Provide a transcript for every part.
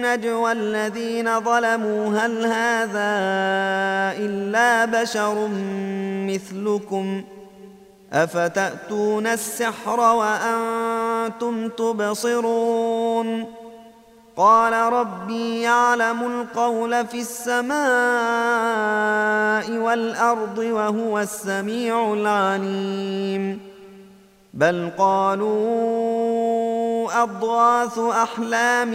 النجوى الذين ظلموا هل هذا إلا بشر مثلكم؟ أفتأتون السحر وأنتم تبصرون؟ قال ربي يعلم القول في السماء والأرض وهو السميع العليم. بل قالوا أضغاث أحلام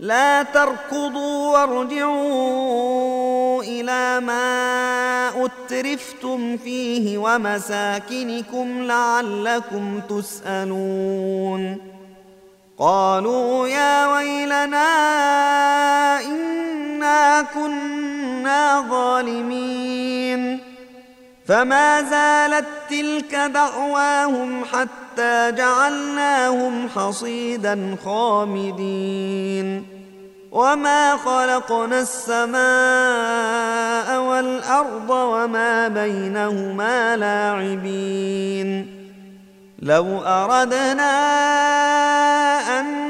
لا تركضوا وارجعوا إلى ما أترفتم فيه ومساكنكم لعلكم تسألون. قالوا يا ويلنا إنا كنا ظالمين. فما زالت تلك دعواهم حتى جعلناهم حصيدا خامدين. وما خلقنا السماء والأرض وما بينهما لاعبين. لو أردنا أن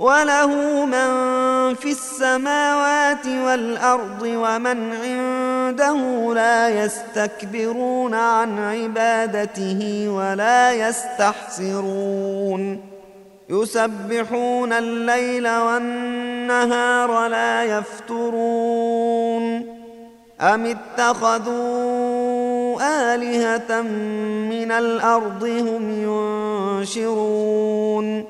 وله من في السماوات والارض ومن عنده لا يستكبرون عن عبادته ولا يستحسرون يسبحون الليل والنهار لا يفترون ام اتخذوا الهه من الأرض هم ينشرون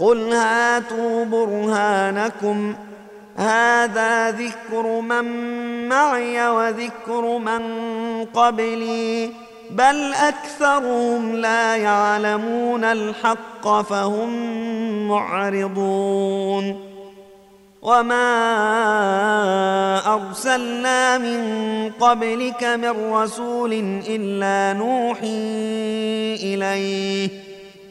قل هاتوا برهانكم هذا ذكر من معي وذكر من قبلي بل اكثرهم لا يعلمون الحق فهم معرضون وما ارسلنا من قبلك من رسول الا نوحي اليه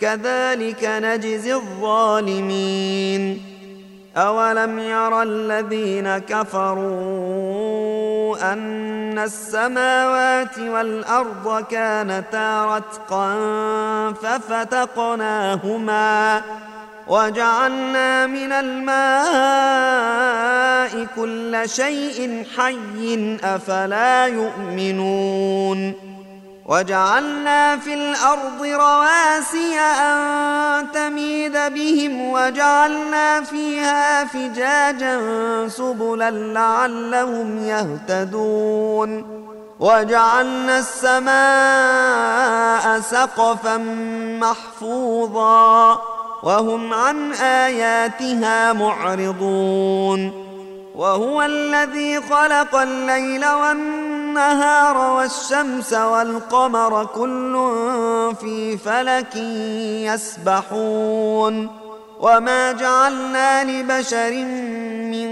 كذلك نجزي الظالمين. اولم يرى الذين كفروا ان السماوات والارض كانتا رتقا ففتقناهما وجعلنا من الماء كل شيء حي افلا يؤمنون. وجعلنا في الأرض رواسي أن تميد بهم وجعلنا فيها فجاجا سبلا لعلهم يهتدون. وجعلنا السماء سقفا محفوظا وهم عن آياتها معرضون. وهو الذي خلق الليل والنهار والشمس والقمر كل في فلك يسبحون وما جعلنا لبشر من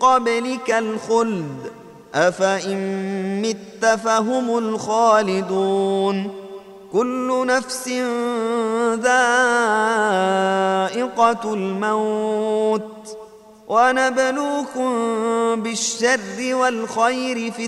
قبلك الخلد أفإن مت فهم الخالدون كل نفس ذائقة الموت ونبلوكم بالشر والخير فتنه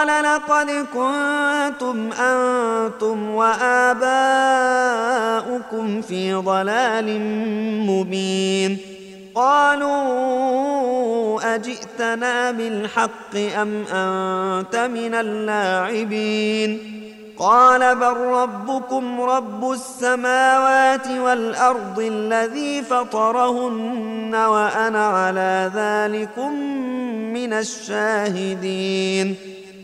قال لقد كنتم أنتم وآباؤكم في ضلال مبين. قالوا أجئتنا بالحق أم أنت من اللاعبين؟ قال بل ربكم رب السماوات والأرض الذي فطرهن وأنا على ذلكم من الشاهدين.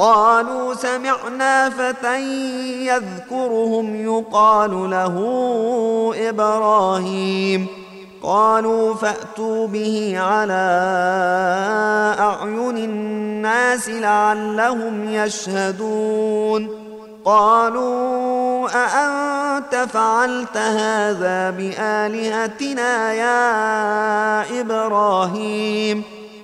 قالوا سمعنا فتى يذكرهم يقال له إبراهيم. قالوا فأتوا به على أعين الناس لعلهم يشهدون. قالوا أأنت فعلت هذا بآلهتنا يا إبراهيم؟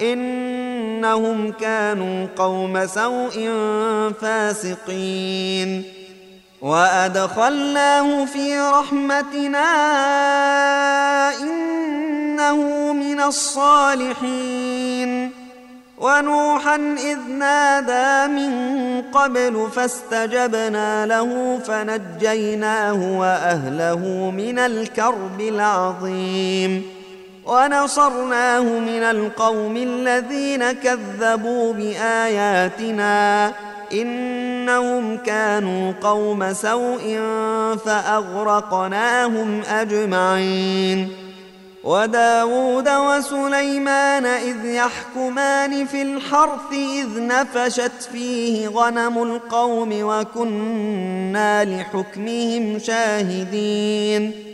إنهم كانوا قوم سوء فاسقين. وأدخلناه في رحمتنا إنه من الصالحين. ونوحا إذ نادى من قبل فاستجبنا له فنجيناه وأهله من الكرب العظيم. ونصرناه من القوم الذين كذبوا بآياتنا إنهم كانوا قوم سوء فأغرقناهم أجمعين وداود وسليمان إذ يحكمان في الحرث إذ نفشت فيه غنم القوم وكنا لحكمهم شاهدين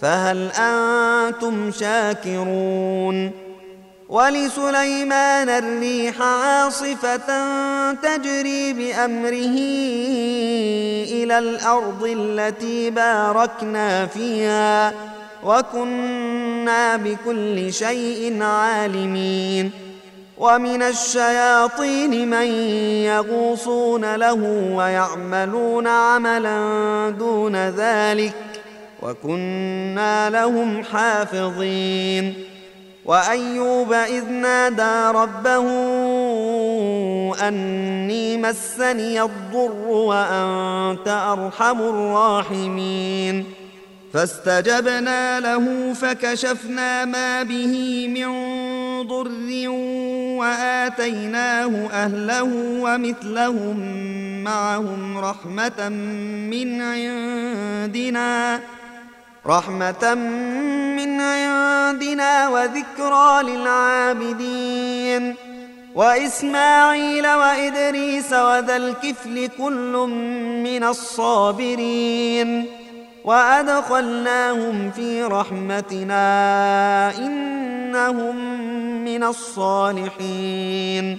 فهل أنتم شاكرون؟ ولسليمان الريح عاصفة تجري بأمره إلى الأرض التي باركنا فيها وكنا بكل شيء عالمين. ومن الشياطين من يغوصون له ويعملون عملا دون ذلك. وكنا لهم حافظين. وأيوب إذ نادى ربه أني مسني الضر وأنت أرحم الراحمين. فاستجبنا له فكشفنا ما به من ضر وآتيناه أهله ومثلهم معهم رحمة من عندنا. رحمة من عندنا وذكرى للعابدين. وإسماعيل وإدريس وذا الكفل كل من الصابرين. وأدخلناهم في رحمتنا إنهم من الصالحين.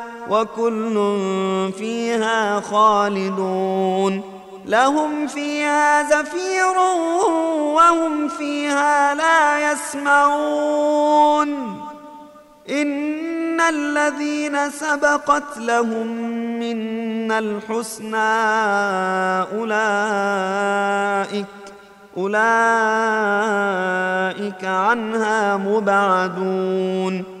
وكل فيها خالدون. لهم فيها زفير وهم فيها لا يسمعون. إن الذين سبقت لهم منا الحسنى أولئك أولئك عنها مبعدون.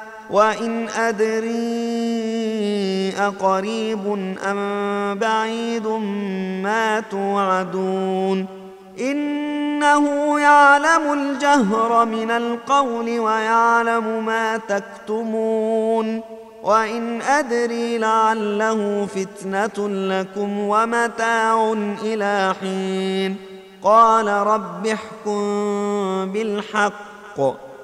وإن أدري أقريب أم بعيد ما توعدون إنه يعلم الجهر من القول ويعلم ما تكتمون وإن أدري لعله فتنة لكم ومتاع إلى حين قال رب احكم بالحق